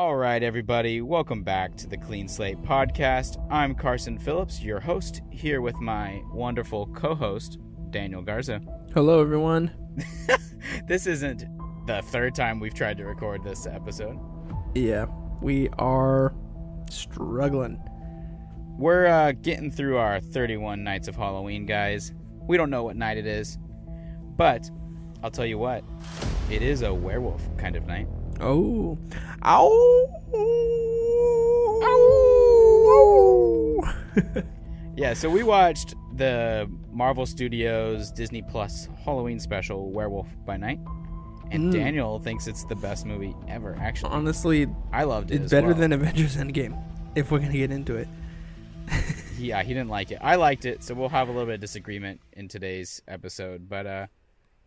All right, everybody, welcome back to the Clean Slate Podcast. I'm Carson Phillips, your host, here with my wonderful co host, Daniel Garza. Hello, everyone. this isn't the third time we've tried to record this episode. Yeah, we are struggling. We're uh, getting through our 31 nights of Halloween, guys. We don't know what night it is, but I'll tell you what, it is a werewolf kind of night. Oh. Ow. Ow. yeah, so we watched the Marvel Studios Disney Plus Halloween special, Werewolf by Night. And Mm. Daniel thinks it's the best movie ever, actually. Honestly, I loved it. it's better well. than Avengers Endgame, if we're going to get into it. Yeah, he didn't like it. I liked it, so we'll have a little bit of disagreement in today's episode. But uh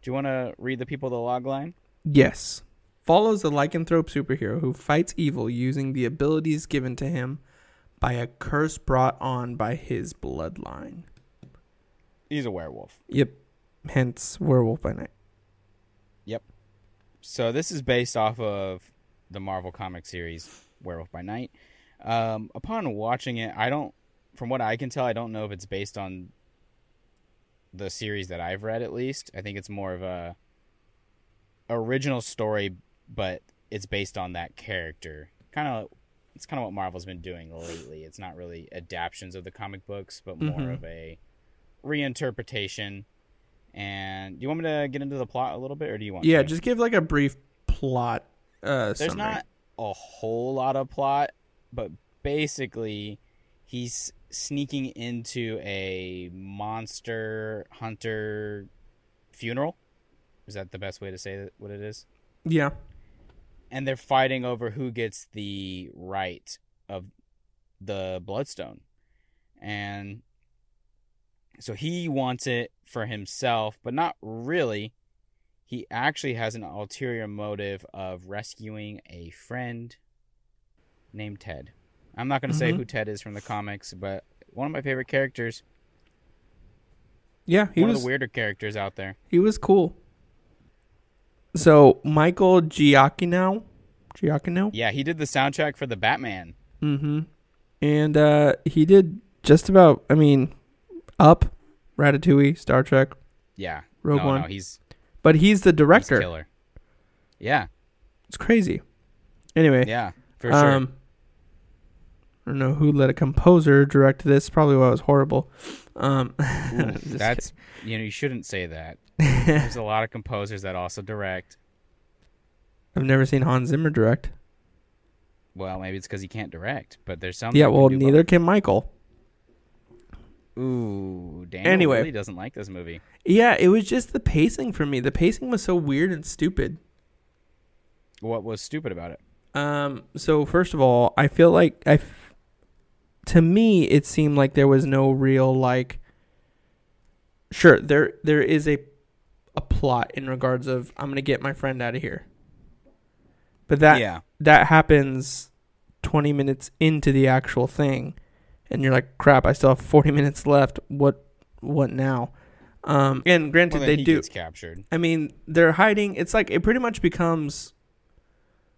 do you want to read the people the log line? Yes. Follows a lycanthrope superhero who fights evil using the abilities given to him by a curse brought on by his bloodline. He's a werewolf. Yep. Hence, Werewolf by Night. Yep. So this is based off of the Marvel comic series Werewolf by Night. Um, upon watching it, I don't, from what I can tell, I don't know if it's based on the series that I've read. At least I think it's more of a original story, but it's based on that character. Kind of, it's kind of what Marvel's been doing lately. It's not really adaptations of the comic books, but more Mhm. of a reinterpretation. And do you want me to get into the plot a little bit, or do you want? Yeah, to? just give like a brief plot uh, there's summary. not a whole lot of plot, but basically, he's sneaking into a monster hunter funeral. Is that the best way to say what it is? Yeah. And they're fighting over who gets the right of the bloodstone. And so he wants it for himself, but not really. He actually has an ulterior motive of rescuing a friend named Ted. I'm not going to say Mhm. who Ted is from the comics, but one of my favorite characters. Yeah, he one was of the weirder characters out there. He was cool. So Michael Giacchino, Giacchino, Yeah, he did the soundtrack for the Batman. mm-hmm, and uh, he did just about. I mean, Up, Ratatouille, Star Trek, Yeah. Rogue no, One. no, he's, but he's the he's director. killer. Yeah, it's crazy. Anyway, yeah, for sure. um, I don't know who let a composer direct this. Probably why it was horrible. Um, Ooh, that's you know you shouldn't say that. There's a lot of composers that also direct. I've never seen Hans Zimmer direct. Well, maybe it's because he can't direct, but there's some. yeah, well, neither can Michael. Ooh, Daniel Anyway. really doesn't like this movie. Yeah, it was just the pacing for me. The pacing was so weird and stupid. What was stupid about it? Um. So first of all, I feel like I, f- to me, it seemed like there was no real like. Sure, there there is a, a plot in regards of I'm gonna get my friend out of here. But that yeah, that happens, twenty minutes into the actual thing, and you're like, crap! I still have forty minutes left. What what now? Um. And granted, well, they he do. gets captured. I mean, they're hiding. It's like it pretty much becomes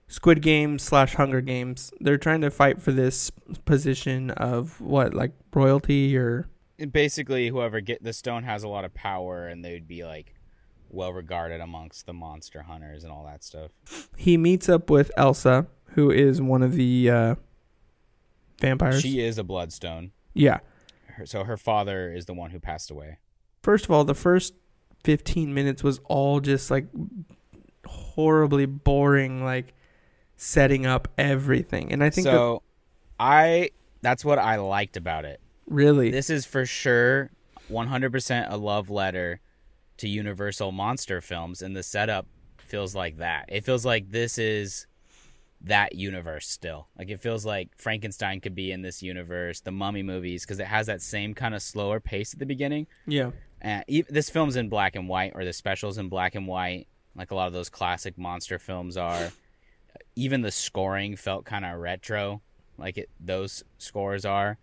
Squid Game slash Hunger Games. They're trying to fight for this position of what, like royalty or And basically, whoever get the stone has a lot of power, and they would be like well regarded amongst the monster hunters and all that stuff. he meets up with Elsa, who is one of the uh, vampires. She is a bloodstone. yeah. Her, so her father is the one who passed away. First of all, the first fifteen minutes was all just like horribly boring, like setting up everything. And I think that so. I that's what I liked about it. really, This is for sure 100% a love letter to Universal monster films, and the setup feels like that. It feels like this is that universe still. Like it feels like Frankenstein could be in this universe, the Mummy movies, because it has that same kind of slower pace at the beginning. yeah, And this film's in black and white, or the specials in black and white, like a lot of those classic monster films are. Even the scoring felt kind of retro, like it those scores are.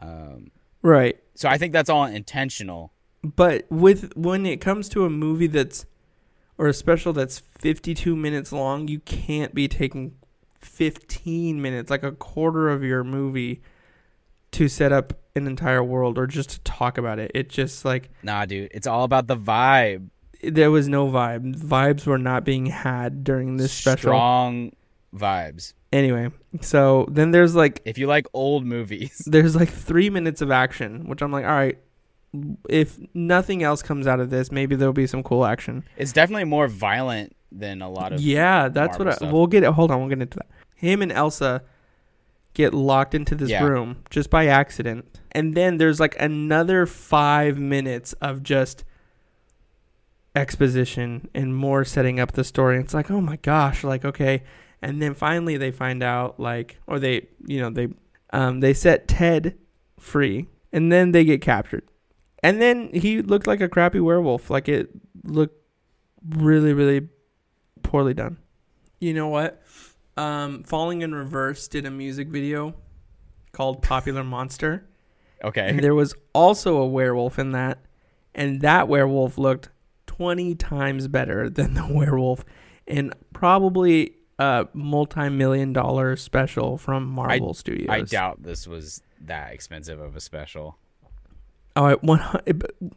Um, right. so I think that's all intentional. But with when it comes to a movie that's or a special that's 52 minutes long, you can't be taking 15 minutes, like a quarter of your movie to set up an entire world or just to talk about it. It just like Nah, dude, it's all about the vibe. there was no vibe. Vibes were not being had during this special. Strong vibes. Anyway, so then there's like If you like old movies, there's like three minutes of action, which I'm like, all right. If nothing else comes out of this, maybe there'll be some cool action. it's definitely more violent than a lot of. Yeah, that's Marvel what I, stuff. we'll get. Hold on, we'll get into that. Him and Elsa get locked into this Yeah. room just by accident, and then there's like another five minutes of just exposition and more setting up the story. It's like, oh my gosh, like okay, and then finally they find out, like, or they, you know, they, um, they set Ted free, and then they get captured, and then he looked like a crappy werewolf. Like it looked really, really poorly done. You know what? Um, Falling in Reverse did a music video called Popular Monster. Okay. And Okay. there was also a werewolf in that, and that werewolf looked 20 times better than the werewolf in probably a multi million dollar special from Marvel Studios. I doubt this was that expensive of a special. Oh, I, one, hundred- eh,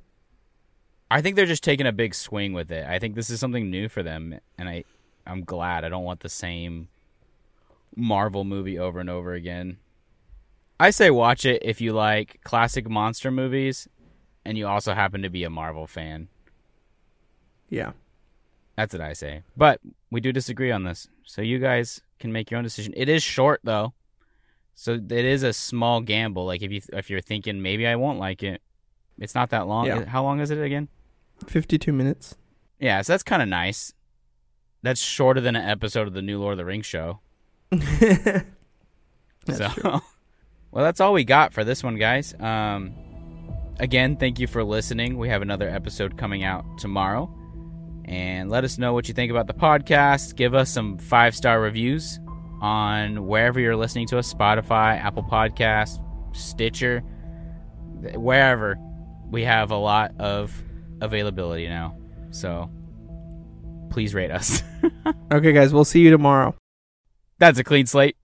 I think they're just taking a big swing with it. I think this is something new for them, and I, I'm glad. I don't want the same Marvel movie over and over again. I say watch it if you like classic monster movies, and you also happen to be a Marvel fan. yeah. That's what I say. But we do disagree on this, so you guys can make your own decision. It is short though, so it is a small gamble. Like if you if you're thinking maybe I won't like it, it's not that long. Yeah. How long is it again? 52 minutes. Yeah, so that's kind of nice. That's shorter than an episode of the new Lord of the Rings show. That's so, true. well, that's all we got for this one, guys. Um, again, thank you for listening. We have another episode coming out tomorrow, and let us know what you think about the podcast. Give us some five star reviews on wherever you're listening to us: Spotify, Apple Podcast, Stitcher, wherever. We have a lot of availability now, so please rate us. Okay, guys, we'll see you tomorrow. That's a clean slate.